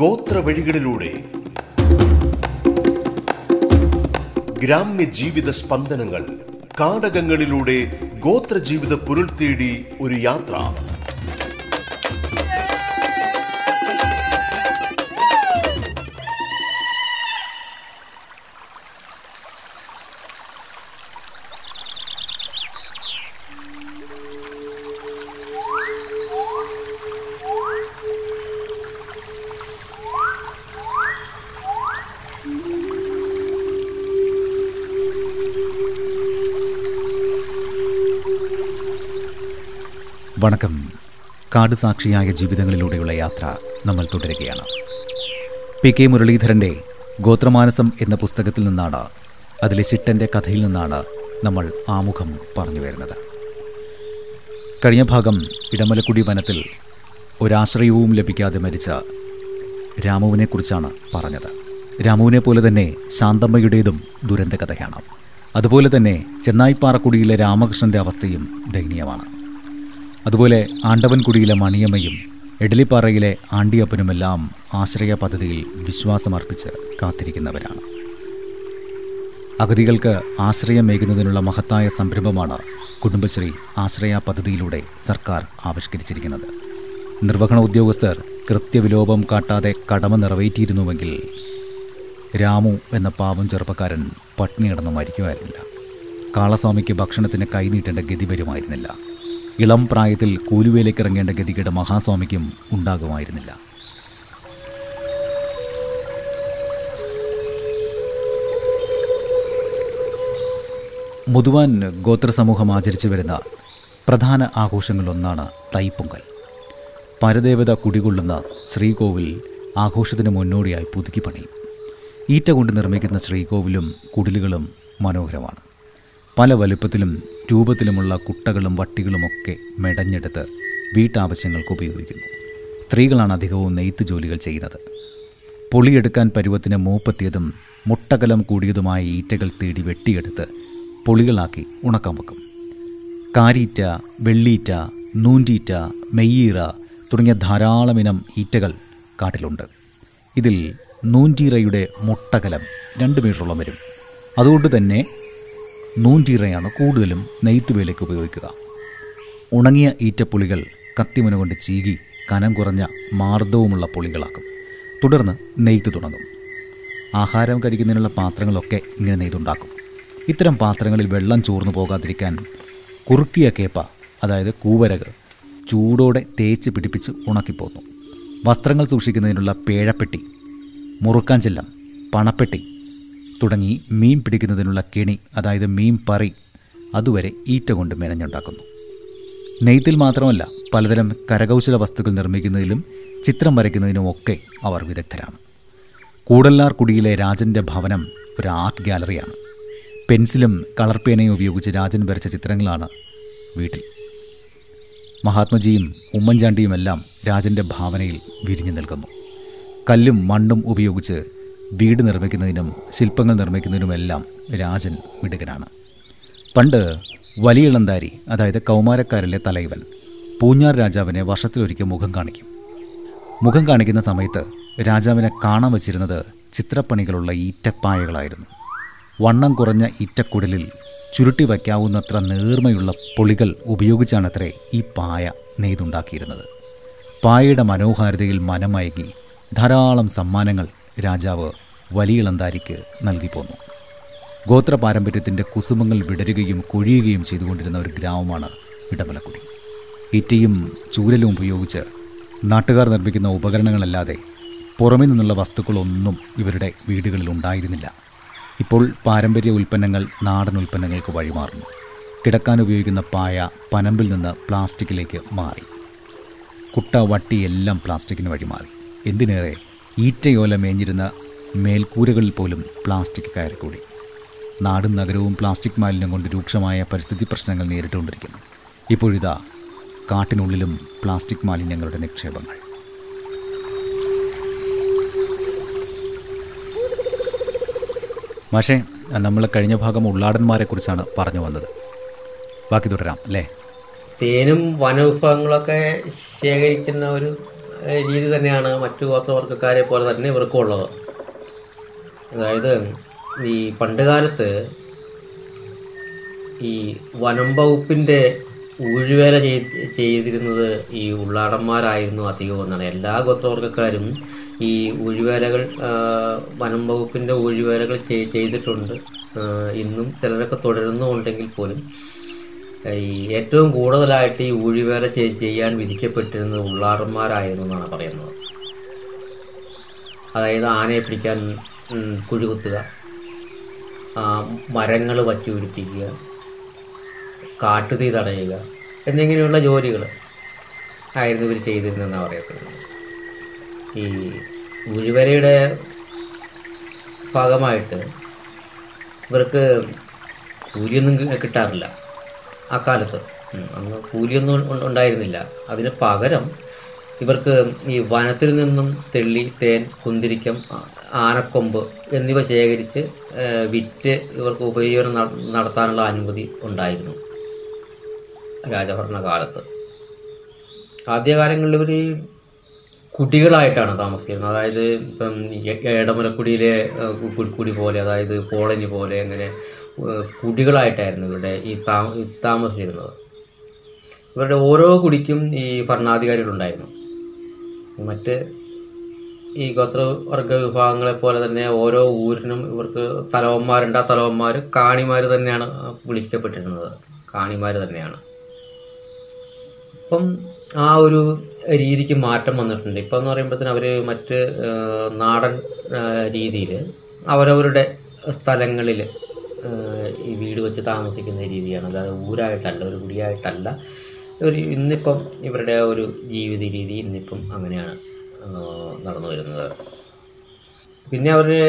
ഗോത്ര വഴികളിലൂടെ ഗ്രാമ്യ ജീവിത സ്പന്ദനങ്ങൾ കാടകങ്ങളിലൂടെ ഗോത്ര ജീവിത പൊരുൾ തേടി ഒരു യാത്ര. വണക്കം. കാട് സാക്ഷിയായ ജീവിതങ്ങളിലൂടെയുള്ള യാത്ര നമ്മൾ തുടരുകയാണ്. പി കെ മുരളീധരന്റെ ഗോത്രമാനസം എന്ന പുസ്തകത്തിൽ നിന്നാണ് അതിലെ ചിട്ടന്റെ കഥയിൽ നിന്നാണ് നമ്മൾ ആമുഖം പറഞ്ഞു വരുന്നത്. കഴിഞ്ഞ ഭാഗം ഇടമലക്കുടി വനത്തിൽ ഒരാശ്രയവും ലഭിക്കാതെ മരിച്ച രാമുവിനെക്കുറിച്ചാണ് പറഞ്ഞത്. രാമുവിനെ പോലെ തന്നെ ശാന്തമ്മയുടേതും ദുരന്ത കഥയാണ് അതുപോലെ തന്നെ ചെന്നായിപ്പാറക്കുടിയിലെ രാമകൃഷ്ണന്റെ അവസ്ഥയും ദയനീയമാണ്. അതുപോലെ ആണ്ടവൻകുടിയിലെ മണിയമ്മയും എഡലിപ്പാറയിലെ ആണ്ടിയപ്പനുമെല്ലാം ആശ്രയ പദ്ധതിയിൽ വിശ്വാസമർപ്പിച്ച് കാത്തിരിക്കുന്നവരാണ്. അഗതികൾക്ക് ആശ്രയമേകുന്നതിനുള്ള മഹത്തായ സംരംഭമാണ് കുടുംബശ്രീ ആശ്രയ പദ്ധതിയിലൂടെ സർക്കാർ ആവിഷ്കരിച്ചിരിക്കുന്നത്. നിർവഹണ ഉദ്യോഗസ്ഥർ കൃത്യവിലോപം കാട്ടാതെ കടമ നിറവേറ്റിയിരുന്നുവെങ്കിൽ രാമു എന്ന പാവം ചെറുപ്പക്കാരൻ പട്ടിണി അടന്നു മരിക്കുമായിരുന്നില്ല കാളസ്വാമിക്ക് ഭക്ഷണത്തിന് കൈനീട്ടേണ്ട ഗതി വരുമായിരുന്നില്ല ഇളം പ്രായത്തിൽ കൂലുവേലേക്ക് ഇറങ്ങേണ്ട ഗതികേട് മഹാസ്വാമിക്കും ഉണ്ടാകുമായിരുന്നില്ല. മുതുവാൻ ഗോത്രസമൂഹം ആചരിച്ചു വരുന്ന പ്രധാന ആഘോഷങ്ങളിലൊന്നാണ് തൈപ്പൊങ്കൽ. പരദേവത കുടികൊള്ളുന്ന ശ്രീകോവിൽ ആഘോഷത്തിന് മുന്നോടിയായി പുതുക്കി പണിയും ഈറ്റ കൊണ്ട് നിർമ്മിക്കുന്ന ശ്രീകോവിലും കുടിലുകളും മനോഹരമാണ്. പല വലുപ്പത്തിലും രൂപത്തിലുമുള്ള കുട്ടകളും വട്ടികളുമൊക്കെ മെടഞ്ഞെടുത്ത് വീട്ടാവശ്യങ്ങൾക്ക് ഉപയോഗിക്കുന്നു. സ്ത്രീകളാണ് അധികവും നെയ്ത്ത് ജോലികൾ ചെയ്യുന്നത്. പൊളിയെടുക്കാൻ പരുവത്തിന് മൂപ്പത്തിയതും മുട്ടകലം കൂടിയതുമായ ഈറ്റകൾ തേടി വെട്ടിയെടുത്ത് പൊളികളാക്കി ഉണക്കാൻ വെക്കും. കാരീറ്റ വെള്ളീറ്റ നൂന്റീറ്റ മെയ്യീറ തുടങ്ങിയ ധാരാളം ഇനം ഈറ്റകൾ കാട്ടിലുണ്ട്. ഇതിൽ നൂന്റീറയുടെ മുട്ടകലം രണ്ട് മീറ്ററോളം വരും. അതുകൊണ്ട് തന്നെ നൂന്റീറയാണ് കൂടുതലും നെയ്ത്ത് വേലയ്ക്ക് ഉപയോഗിക്കുക. ഉണങ്ങിയ ഈറ്റപ്പുളികൾ കത്തിമുന കൊണ്ട് ചീകി കനം കുറഞ്ഞ മാർദ്ദവുമുള്ള പുളികളാക്കും. തുടർന്ന് നെയ്ത്ത് തുടങ്ങും. ആഹാരം കഴിക്കുന്നതിനുള്ള പാത്രങ്ങളൊക്കെ ഇങ്ങനെ നെയ്തുണ്ടാക്കും. ഇത്തരം പാത്രങ്ങളിൽ വെള്ളം ചോർന്നു പോകാതിരിക്കാൻ കുറുക്കിയ കേപ്പ അതായത് കൂവരക് ചൂടോടെ തേച്ച് പിടിപ്പിച്ച് ഉണക്കിപ്പോന്നു. വസ്ത്രങ്ങൾ സൂക്ഷിക്കുന്നതിനുള്ള പേഴപ്പെട്ടി മുറുക്കാൻ ചെല്ലം പണപ്പെട്ടി തുടങ്ങി മീൻ പിടിക്കുന്നതിനുള്ള കെണി അതായത് മീൻ പറി അതുവരെ ഈറ്റ കൊണ്ട് മെനഞ്ഞുണ്ടാക്കുന്നു. നെയ്ത്തിൽ മാത്രമല്ല പലതരം കരകൗശല വസ്തുക്കൾ നിർമ്മിക്കുന്നതിലും ചിത്രം വരയ്ക്കുന്നതിനുമൊക്കെ അവർ വിദഗ്ധരാണ്. കൂടല്ലാർ കുടിയിലെ രാജന്റെ ഭവനം ഒരു ആർട്ട് ഗാലറിയാണ്. പെൻസിലും കളർ പേനയും ഉപയോഗിച്ച് രാജൻ വരച്ച ചിത്രങ്ങളാണ് വീട്ടിൽ. മഹാത്മജിയും ഉമ്മൻചാണ്ടിയുമെല്ലാം രാജന്റെ ഭാവനയിൽ വിരിഞ്ഞു നിൽക്കുന്നു. കല്ലും മണ്ണും ഉപയോഗിച്ച് വീട് നിർമ്മിക്കുന്നതിനും ശില്പങ്ങൾ നിർമ്മിക്കുന്നതിനുമെല്ലാം രാജൻ മിടുകനാണ് പണ്ട് വലിയിളന്താരി അതായത് കൗമാരക്കാരിലെ തലൈവൻ പൂഞ്ഞാർ രാജാവിനെ വർഷത്തിലൊരിക്കൽ മുഖം കാണിക്കും. മുഖം കാണിക്കുന്ന സമയത്ത് രാജാവിനെ കാണാൻ വച്ചിരുന്നത് ചിത്രപ്പണികളുള്ള ഈറ്റപ്പായകളായിരുന്നു. വണ്ണം കുറഞ്ഞ ഈറ്റക്കുടലിൽ ചുരുട്ടി വയ്ക്കാവുന്നത്ര നേർമയുള്ള പൊളികൾ ഉപയോഗിച്ചാണത്രേ ഈ പായ നെയ്തുണ്ടാക്കിയിരുന്നത്. പായയുടെ മനോഹാരിതയിൽ മനമയങ്ങി ധാരാളം സമ്മാനങ്ങൾ രാജാവ് വലിയിളന്താരിക്ക് നൽകിപ്പോന്നു ഗോത്ര പാരമ്പര്യത്തിന്റെ കുസുമങ്ങൾ വിടരുകയും കൊഴിയുകയും ചെയ്തുകൊണ്ടിരുന്ന ഒരു ഗ്രാമമാണ് ഇടമലക്കുടി. ഇറ്റയും ചൂരലും ഉപയോഗിച്ച് നാട്ടുകാർ നിർമ്മിക്കുന്ന ഉപകരണങ്ങളല്ലാതെ പുറമേ നിന്നുള്ള വസ്തുക്കളൊന്നും ഇവരുടെ വീടുകളിൽ ഉണ്ടായിരുന്നില്ല. ഇപ്പോൾ പാരമ്പര്യ ഉൽപ്പന്നങ്ങൾ നാടൻ ഉൽപ്പന്നങ്ങൾക്ക് വഴിമാറുന്നു. കിടക്കാൻ ഉപയോഗിക്കുന്ന പായ പനമ്പിൽ നിന്ന് പ്ലാസ്റ്റിക്കിലേക്ക് മാറി. കുട്ട വട്ടി എല്ലാം പ്ലാസ്റ്റിക്കിന് വഴിമാറി. എന്തിനേറെ ഈറ്റയോല മേഞ്ഞിരുന്ന മേൽക്കൂരകളിൽ പോലും പ്ലാസ്റ്റിക് കയറിക്കൂടി. നാടും നഗരവും പ്ലാസ്റ്റിക് മാലിന്യം കൊണ്ട് രൂക്ഷമായ പരിസ്ഥിതി പ്രശ്നങ്ങൾ നേരിട്ടുകൊണ്ടിരിക്കുന്നു. ഇപ്പോഴിതാ കാട്ടിനുള്ളിലും പ്ലാസ്റ്റിക് മാലിന്യങ്ങളുടെ നിക്ഷേപങ്ങൾ. പക്ഷേ നമ്മൾ കഴിഞ്ഞ ഭാഗം ഉള്ളാടന്മാരെ കുറിച്ചാണ് പറഞ്ഞു വന്നത്. ബാക്കി തുടരാം അല്ലേ? തേനും വനവിഭവങ്ങളൊക്കെ ശേഖരിക്കുന്ന ഒരു രീതി തന്നെയാണ് മറ്റു ഗോത്രവർഗക്കാരെ പോലെ തന്നെ ഇവർക്കും ഉള്ളത് അതായത് ഈ പണ്ട് കാലത്ത് ഈ വനം വകുപ്പിന്റെ ഊഴുവേല ചെയ്ത് ചെയ്തിരുന്നത് ഈ ഉള്ളാടന്മാരായിരുന്നു അധികം എന്നാണ്. എല്ലാ ഗോത്രവർഗക്കാരും ഈ ഊഴുവേലകൾ വനം വകുപ്പിന്റെ ഊഴുവേലകൾ ചെയ്- ചെയ്തിട്ടുണ്ട്. ഇന്നും ചിലരൊക്കെ തുടരുന്നുണ്ടെങ്കിൽ പോലും ഈ ഏറ്റവും കൂടുതലായിട്ട് ഈ ഊഴിവേല ചെയ്- ചെയ്യാൻ വിധിക്കപ്പെട്ടിരുന്നത് ഉള്ളാടന്മാരായിരുന്നു എന്നാണ് പറയുന്നത്. അതായത് ആനയെ പിടിക്കാൻ കുഴികുത്തുക മരങ്ങൾ വച്ചു പിടിപ്പിക്കുക കാട്ടുതീ തടയുക എന്നിങ്ങനെയുള്ള ജോലികൾ ആയിരുന്നു ഇവർ ചെയ്തിരുന്നതെന്നാണ് പറയപ്പെടുന്നത്. ഈ ഉഴുവരയുടെ ഭാഗമായിട്ട് ഇവർക്ക് കൂലിയൊന്നും കിട്ടാറില്ല. ആ കാലത്ത്. അന്ന് കൂലിയൊന്നും ഉണ്ടായിരുന്നില്ല. അതിന് പകരം ഇവർക്ക് ഈ വനത്തിൽ നിന്നും തെള്ളി തേൻ കുന്തിരിക്കം ആനക്കൊമ്പ് എന്നിവ ശേഖരിച്ച് വിറ്റ് ഇവർക്ക് ഉപജീവനം നടത്താനുള്ള അനുമതി ഉണ്ടായിരുന്നു. രാജഭരണകാലത്ത്. ആദ്യകാലങ്ങളിൽ ഇവർ കുടികളായിട്ടാണ് താമസിക്കുന്നത് അതായത് ഇപ്പം എ- ഏടമലക്കുടിയിലെ കുടി പോലെ അതായത് കോളനി പോലെ അങ്ങനെ കുടികളായിട്ടായിരുന്നു ഇവരുടെ ഈ താമസിച്ചിരുന്നത്. ഇവരുടെ ഓരോ കുടിക്കും ഈ ഭരണാധികാരികളുണ്ടായിരുന്നു. മറ്റ് ഈ ഗോത്രവർഗ വിഭാഗങ്ങളെ പോലെ തന്നെ ഓരോ ഊരിനും ഇവർക്ക് തലവന്മാരുണ്ട്. ആ തലവന്മാർ കാണിമാർ തന്നെയാണ് വിളിക്കപ്പെട്ടിരുന്നത്. കാണിമാർ തന്നെയാണ്. അപ്പം ആ ഒരു രീതിക്ക് മാറ്റം വന്നിട്ടുണ്ട്. ഇപ്പം എന്ന് പറയുമ്പോഴത്തേന് അവർ മറ്റ് നാടൻ രീതിയിൽ അവരവരുടെ സ്ഥലങ്ങളിൽ ഈ വീട് വെച്ച് താമസിക്കുന്ന രീതിയാണ്. അല്ലാതെ ഊരായിട്ടല്ല ഒരു കുടിയായിട്ടല്ല. ഒരു ഇന്നിപ്പം ഇവരുടെ ഒരു ജീവിത രീതി ഇന്നിപ്പം അങ്ങനെയാണ് നടന്നു വരുന്നത്. പിന്നെ അവരുടെ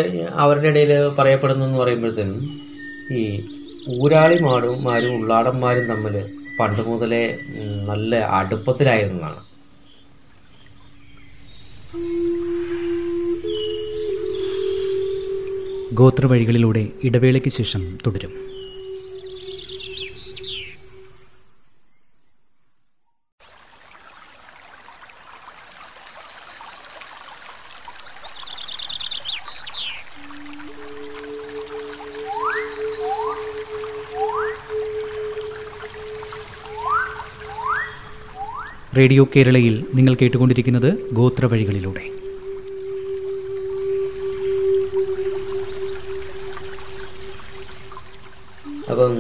അവരുടെ ഇടയിൽ പറയപ്പെടുന്നതെന്ന് പറയുമ്പോഴത്തേനും ഈ ഊരാളിമാരും മാരും ഉള്ളാടന്മാരും തമ്മിൽ പണ്ട് മുതലേ നല്ല അടുപ്പത്തിലായിരുന്നതാണ്. ഗോത്രവഴികളിലൂടെ ഇടവേളയ്ക്ക് ശേഷം തുടരും. റേഡിയോ കേരളയിൽ നിങ്ങൾ കേട്ടുകൊണ്ടിരിക്കുന്നത് ഗോത്രവഴികളിലൂടെ. അപ്പം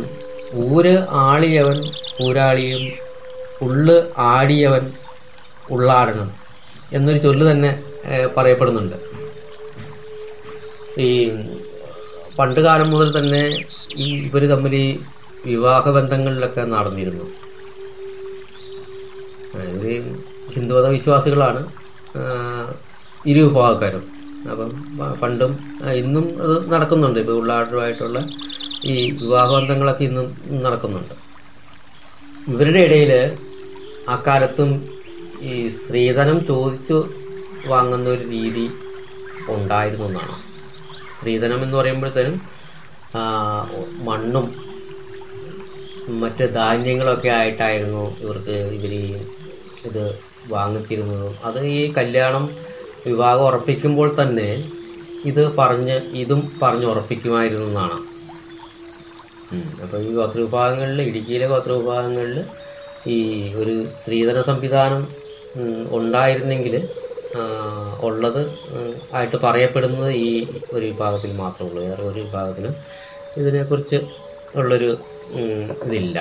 ഊര് ആളിയവൻ ഊരാളിയും ഉള്ള് ആടിയവൻ ഉള്ളാടണം എന്നൊരു ചൊല്ല് തന്നെ പറയപ്പെടുന്നുണ്ട്. ഈ പണ്ട് കാലം മുതൽ തന്നെ ഈ ഇവർ തമ്മിൽ ഈ വിവാഹ ബന്ധങ്ങളിലൊക്കെ നടന്നിരുന്നു. ഇവർ ഹിന്ദുമത വിശ്വാസികളാണ് ഇരു വിഭാഗക്കാരും. അപ്പം പണ്ടും ഇന്നും അത് നടക്കുന്നുണ്ട്. ഇപ്പോൾ ഉള്ളാട്ടരുമായിട്ടുള്ള ഈ വിവാഹബന്ധങ്ങളൊക്കെ ഇന്നും നടക്കുന്നുണ്ട്. ഇവരുടെ ഇടയിൽ അക്കാലത്തും ഈ സ്ത്രീധനം ചോദിച്ചു വാങ്ങുന്ന ഒരു രീതി ഉണ്ടായിരുന്നു എന്നാണ്. സ്ത്രീധനം എന്ന് പറയുമ്പോഴത്തേനും മണ്ണും മറ്റ് ധാന്യങ്ങളൊക്കെ ആയിട്ടായിരുന്നു ഇവർക്ക് ഇവർ ഇത് വാങ്ങിച്ചിരുന്നതും. അത് ഈ കല്യാണം വിവാഹം ഉറപ്പിക്കുമ്പോൾ തന്നെ ഇത് പറഞ്ഞ് ഇതും പറഞ്ഞ് ഉറപ്പിക്കുമായിരുന്നു എന്നാണ്. അപ്പോൾ ഈ ഗോത്രവിഭാഗങ്ങളിൽ ഇടുക്കിയിലെ ഗോത്രവിഭാഗങ്ങളിൽ ഈ ഒരു സ്ത്രീധന സംവിധാനം ഉണ്ടായിരുന്നെങ്കിൽ ഉള്ളത് ആയിട്ട് പറയപ്പെടുന്നത് ഈ ഒരു വിഭാഗത്തിൽ മാത്രമേ ഉള്ളൂ വേറെ ഒരു വിഭാഗത്തിന് ഇതിനെക്കുറിച്ച് ഉള്ളൊരു ഇതില്ല.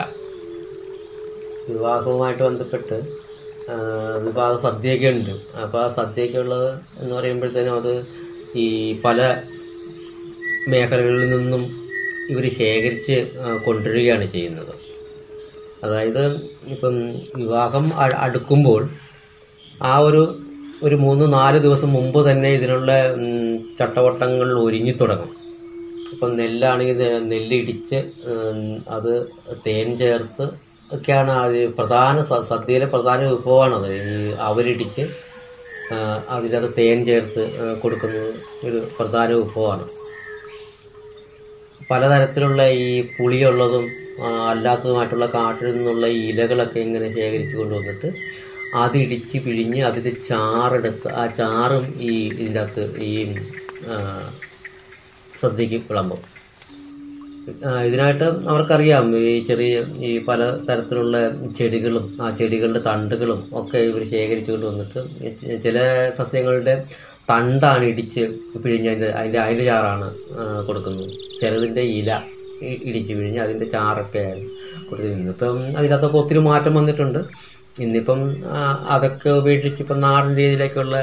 വിവാഹവുമായിട്ട് ബന്ധപ്പെട്ട് വിവാഹ സദ്യയൊക്കെ ഉണ്ട്. അപ്പോൾ ആ സദ്യയൊക്കെ ഉള്ളത് എന്ന് പറയുമ്പോഴത്തേനും അത് ഈ പല മേഖലകളിൽ നിന്നും ഇവർ ശേഖരിച്ച് കൊണ്ടുവരികയാണ് ചെയ്യുന്നത്. അതായത് ഇപ്പം വിവാഹം അടുക്കുമ്പോൾ ആ ഒരു ഒരു മൂന്ന് നാല് ദിവസം മുമ്പ് തന്നെ ഇതിനുള്ള ചട്ടവട്ടങ്ങൾ ഒരുങ്ങി തുടങ്ങും. ഇപ്പം നെല്ലാണെങ്കിൽ നെല്ലിടിച്ച് അത് തേൻ ചേർത്ത് ഒക്കെയാണ് അത് പ്രധാന സദ്യയിലെ പ്രധാന വിഭവമാണത്. ഈ അവരിടിച്ച് അതിനകത്ത് തേൻ ചേർത്ത് കൊടുക്കുന്നത് ഒരു പ്രധാന വിഭവമാണ്. പലതരത്തിലുള്ള ഈ പുളിയുള്ളതും അല്ലാത്തതുമായിട്ടുള്ള കാട്ടിൽ നിന്നുള്ള ഈ ഇലകളൊക്കെ ഇങ്ങനെ ശേഖരിച്ചു കൊണ്ടുവന്നിട്ട് അതിടിച്ച് പിഴിഞ്ഞ് അതിന്റെ ചാറെടുത്ത് ആ ചാറും ഈ ഇതിന്റെ അകത്ത് ഈ സദ്യക്ക് വിളമ്പും. ഇതിനായിട്ട് അവർക്കറിയാം ഈ ചെറിയ ഈ പല തരത്തിലുള്ള ചെടികളും ആ ചെടികളുടെ തണ്ടുകളും ഒക്കെ ഇവർ ശേഖരിച്ചുകൊണ്ട് വന്നിട്ട് ചില സസ്യങ്ങളുടെ തണ്ടാണ് ഇടിച്ച് പിഴിഞ്ഞ് അതിന്റെ അതിന്റെ അതിന്റെ ചാറാണ് കൊടുക്കുന്നത്. ചിലതിന്റെ ഇല ഇടിച്ച് പിഴിഞ്ഞ് അതിന്റെ ചാറൊക്കെ കൊടുത്തിരുന്നു ഇപ്പം അതിനകത്തൊക്കെ ഒത്തിരി മാറ്റം വന്നിട്ടുണ്ട്. ഇന്നിപ്പം അതൊക്കെ ഉപേക്ഷിച്ച് ഇപ്പം നാടൻ രീതിയിലേക്കുള്ള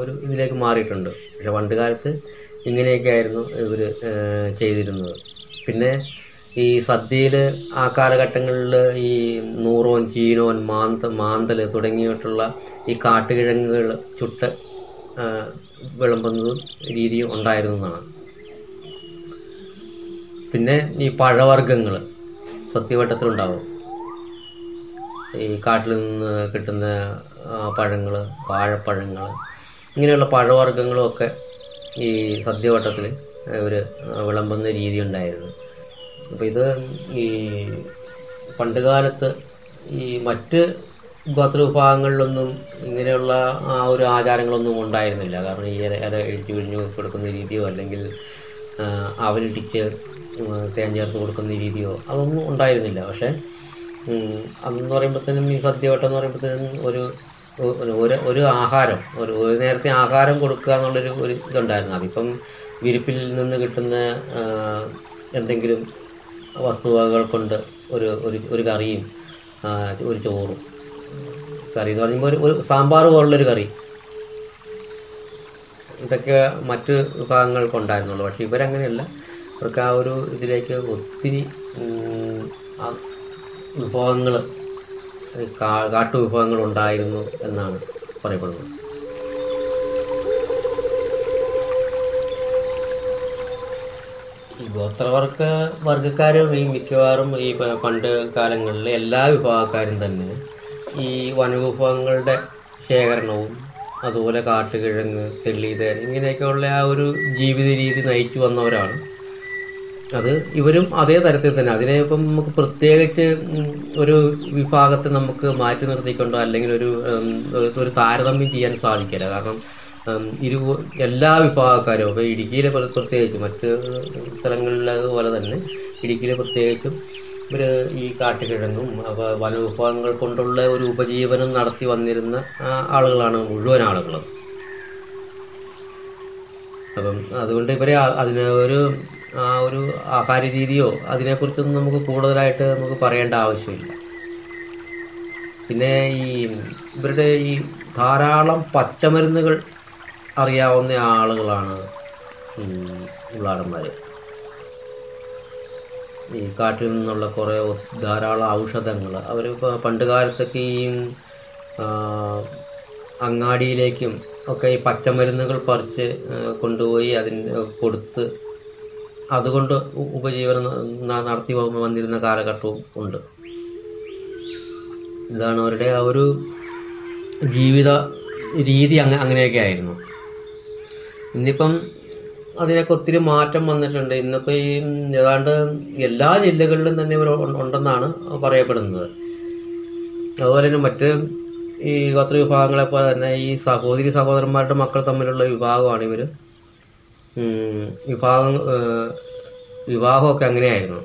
ഒരു ഇതിലേക്ക് മാറിയിട്ടുണ്ട്. പക്ഷെ പണ്ട് കാലത്ത് ഇങ്ങനെയൊക്കെ ആയിരുന്നു ഇവർ ചെയ്തിരുന്നത്. പിന്നെ ഈ സദ്യയിൽ ആ കാലഘട്ടങ്ങളിൽ ഈ നൂറോൻ ചീനോൻ മാന്ത മാന്തൽ തുടങ്ങിയിട്ടുള്ള ഈ കാട്ടുകിഴങ്ങുകൾ ചുട്ട് വിളമ്പുന്നതും രീതിയും എന്നാണ്. പിന്നെ ഈ പഴവർഗങ്ങൾ സത്യവട്ടത്തിലുണ്ടാവും. ഈ കാട്ടിൽ നിന്ന് കിട്ടുന്ന പഴങ്ങൾ വാഴപ്പഴങ്ങൾ ഇങ്ങനെയുള്ള പഴവർഗങ്ങളുമൊക്കെ ഈ സദ്യവട്ടത്തിൽ ഇവർ വിളമ്പുന്ന രീതി ഉണ്ടായിരുന്നു. അപ്പോൾ ഇത് ഈ പണ്ടുകാലത്ത് ഈ മറ്റ് ഗോത്ര വിഭാഗങ്ങളിലൊന്നും ഇങ്ങനെയുള്ള ആ ഒരു ആചാരങ്ങളൊന്നും ഉണ്ടായിരുന്നില്ല. കാരണം ഈ ഇല ഇടിച്ചു പിഴിഞ്ഞു കൊടുക്കുന്ന രീതിയോ അല്ലെങ്കിൽ അവരിടിച്ച് തേൻ ചേർത്ത് കൊടുക്കുന്ന രീതിയോ അതൊന്നും ഉണ്ടായിരുന്നില്ല. പക്ഷേ അന്ന് പറയുമ്പോഴത്തേനും ഈ സദ്യവട്ടം എന്ന് പറയുമ്പോഴത്തേനും ഒരു ഒരു ഒരു ആഹാരം ഒരു ഒരു നേരത്തെ ആഹാരം കൊടുക്കുക എന്നുള്ളൊരു ഒരു ഇതുണ്ടായിരുന്നു. അതിപ്പം വിരിപ്പിൽ നിന്ന് കിട്ടുന്ന എന്തെങ്കിലും വസ്തുവകകൾ കൊണ്ട് ഒരു ഒരു കറിയും ഒരു ചോറും കറി എന്ന് പറയുമ്പോൾ ഒരു സാമ്പാർ പോലുള്ളൊരു കറി. ഇതൊക്കെ മറ്റ് വിഭാഗങ്ങൾക്ക് ഉണ്ടായിരുന്നുള്ളൂ. പക്ഷേ ഇവരങ്ങനെയല്ല. അവർക്ക് ആ ഒരു ഇതിലേക്ക് ഒത്തിരി വിഭവങ്ങൾ കാട്ടു വിഭവങ്ങൾ ഉണ്ടായിരുന്നു എന്നാണ് പറയപ്പെടുന്നത്. ഈ ഗോത്രവർഗ വർഗക്കാരും ഈ മിക്കവാറും ഈ പണ്ട് കാലങ്ങളിൽ എല്ലാ വിഭാഗക്കാരും തന്നെ ഈ വനവിഭവങ്ങളുടെ ശേഖരണവും അതുപോലെ കാട്ടുകിഴങ്ങ് തെള്ളിതേൻ ഇങ്ങനെയൊക്കെയുള്ള ആ ഒരു ജീവിത രീതി നയിച്ചു വന്നവരാണ്. അത് ഇവരും അതേ തരത്തിൽ തന്നെ. അതിനെ ഇപ്പം നമുക്ക് പ്രത്യേകിച്ച് ഒരു വിഭാഗത്തെ നമുക്ക് മാറ്റി നിർത്തിക്കൊണ്ടോ അല്ലെങ്കിൽ ഒരു ഒരു- താരതമ്യം ചെയ്യാൻ സാധിക്കില്ല. കാരണം ഇരു എല്ലാ വിഭാഗക്കാരും ഇപ്പോൾ ഇടുക്കിയിലെ പ്ര- പ്രത്യേകിച്ച് മറ്റ് സ്ഥലങ്ങളിലേതുപോലെ തന്നെ ഇടുക്കിയിലെ പ്രത്യേകിച്ചും ഇവർ ഈ കാട്ടുകിഴങ്ങും വനവിഭവങ്ങൾ കൊണ്ടുള്ള ഒരു ഉപജീവനം നടത്തി വന്നിരുന്ന ആളുകളാണ് മുഴുവൻ ആളുകളും. അപ്പം അതുകൊണ്ട് ഇവരെ അതിനെ ഒരു ആ ഒരു ആഹാര രീതിയോ അതിനെക്കുറിച്ചൊന്നും നമുക്ക് കൂടുതലായിട്ട് നമുക്ക് പറയേണ്ട ആവശ്യമില്ല. പിന്നെ ഈ ഇവരുടെ ഈ ധാരാളം പച്ചമരുന്നുകൾ അറിയാവുന്ന ആളുകളാണ് ഉള്ളാടന്മാർ ഈ കാട്ടിൽ നിന്നുള്ള കുറേ ധാരാളം ഔഷധങ്ങൾ. അവർ പണ്ട് കാലത്തൊക്കെ ഈ അങ്ങാടിയിലേക്കും ഒക്കെ ഈ പച്ചമരുന്നുകൾ പറിച്ച് കൊണ്ടുപോയി അതിന് കൊടുത്ത് അതുകൊണ്ട് ഉപജീവനം നടത്തി വന്നിരുന്ന കാലഘട്ടവും ഉണ്ട്. ഇതാണ് അവരുടെ ആ ഒരു ജീവിത രീതി അങ്ങ അങ്ങനെയൊക്കെ ആയിരുന്നു. ഇന്നിപ്പം അതിനൊക്കെ ഒത്തിരി മാറ്റം വന്നിട്ടുണ്ട്. ഇന്നിപ്പോൾ ഈ ഏതാണ്ട് എല്ലാ ജില്ലകളിലും തന്നെ ഇവർ ഉണ്ടെന്നാണ് പറയപ്പെടുന്നത്. അതുപോലെ തന്നെ മറ്റ് ഈ ഗോത്ര വിഭാഗങ്ങളെ പോലെ തന്നെ ഈ സഹോദരി സഹോദരന്മാരുടെ മക്കൾ തമ്മിലുള്ള വിഭാഗമാണ് ഇവർ വിഭാഗം വിവാഹമൊക്കെ അങ്ങനെയായിരുന്നു.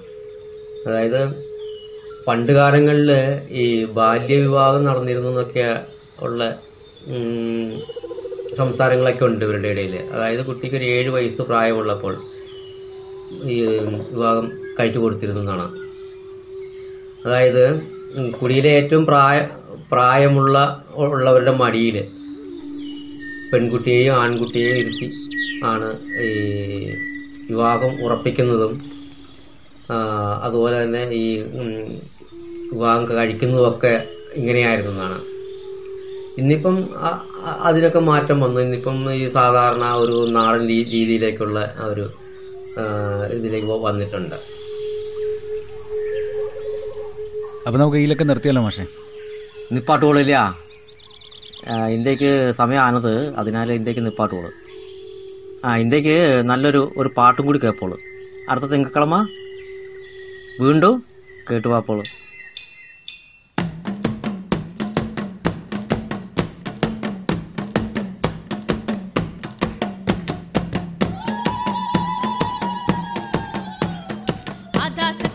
അതായത് പണ്ട് കാലങ്ങളിൽ ഈ ബാല്യവിവാഹം നടന്നിരുന്നു എന്നൊക്കെ ഉള്ള സംസാരങ്ങളൊക്കെ ഉണ്ട് ഇവരുടെ ഇടയിൽ അതായത് കുട്ടിക്ക് ഒരു ഏഴ് വയസ്സ് പ്രായമുള്ളപ്പോൾ ഈ വിവാഹം കഴിച്ചു കൊടുത്തിരുന്നു എന്നാണ്. അതായത് കുടിയിലെ ഏറ്റവും പ്രായ പ്രായമുള്ള ഉള്ളവരുടെ മടിയിൽ പെൺകുട്ടിയെയും ആൺകുട്ടിയെയും ഇരുത്തി ആണ് ഈ വിവാഹം ഉറപ്പിക്കുന്നതും അതുപോലെ തന്നെ ഈ വിവാഹം കഴിക്കുന്നതുമൊക്കെ ഇങ്ങനെയായിരുന്നു എന്നാണ്. ഇന്നിപ്പം അതിനൊക്കെ മാറ്റം വന്നു. ഇന്നിപ്പം ഈ സാധാരണ ഒരു നാടൻ രീതിയിലേക്കുള്ള ആ ഒരു ഇതിലേക്ക് വന്നിട്ടുണ്ട്. അപ്പം നമുക്ക് ഇതിലൊക്കെ നിർത്തിയല്ലോ മാഷേ. നിപ്പാട്ടുകളില്ല ഇന്ത്യയ്ക്ക് സമയമാണത് അതിനാൽ ഇന്ത്യയ്ക്ക് നിപ്പാട്ടുകൾ ആ ഇന്ത്യയ്ക്ക് നല്ലൊരു ഒരു പാട്ടും കൂടി കേൾപ്പോളൂ അടുത്ത തിങ്കക്കളമ വീണ്ടും കേട്ടുപാപ്പോൾ Tata.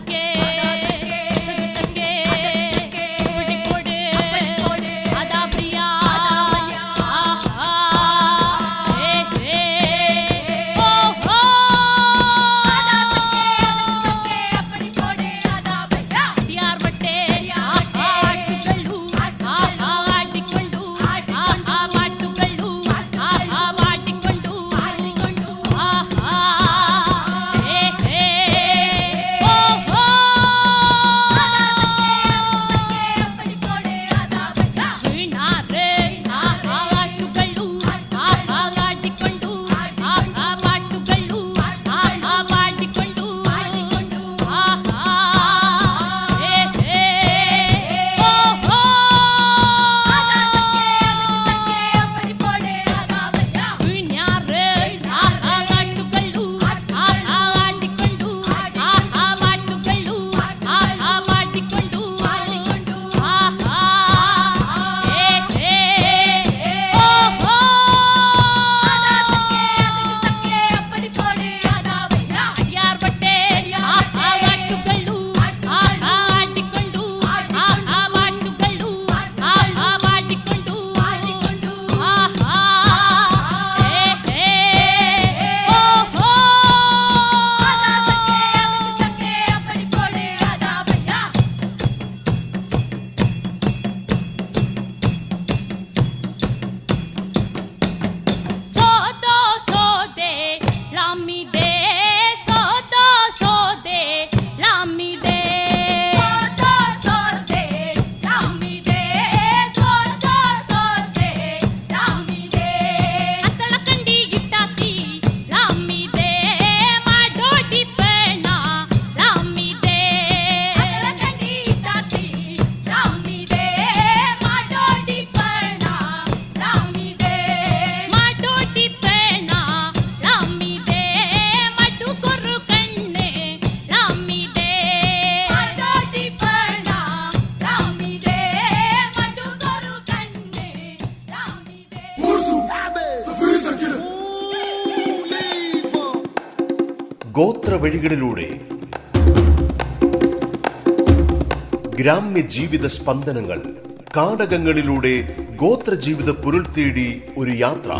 വഴികളിലൂടെ ഗ്രാമ്യ ജീവിത സ്പന്ദനങ്ങൾ കാടകങ്ങളിലൂടെ ഗോത്ര ജീവിത പുരുൾ തേടി ഒരു യാത്ര.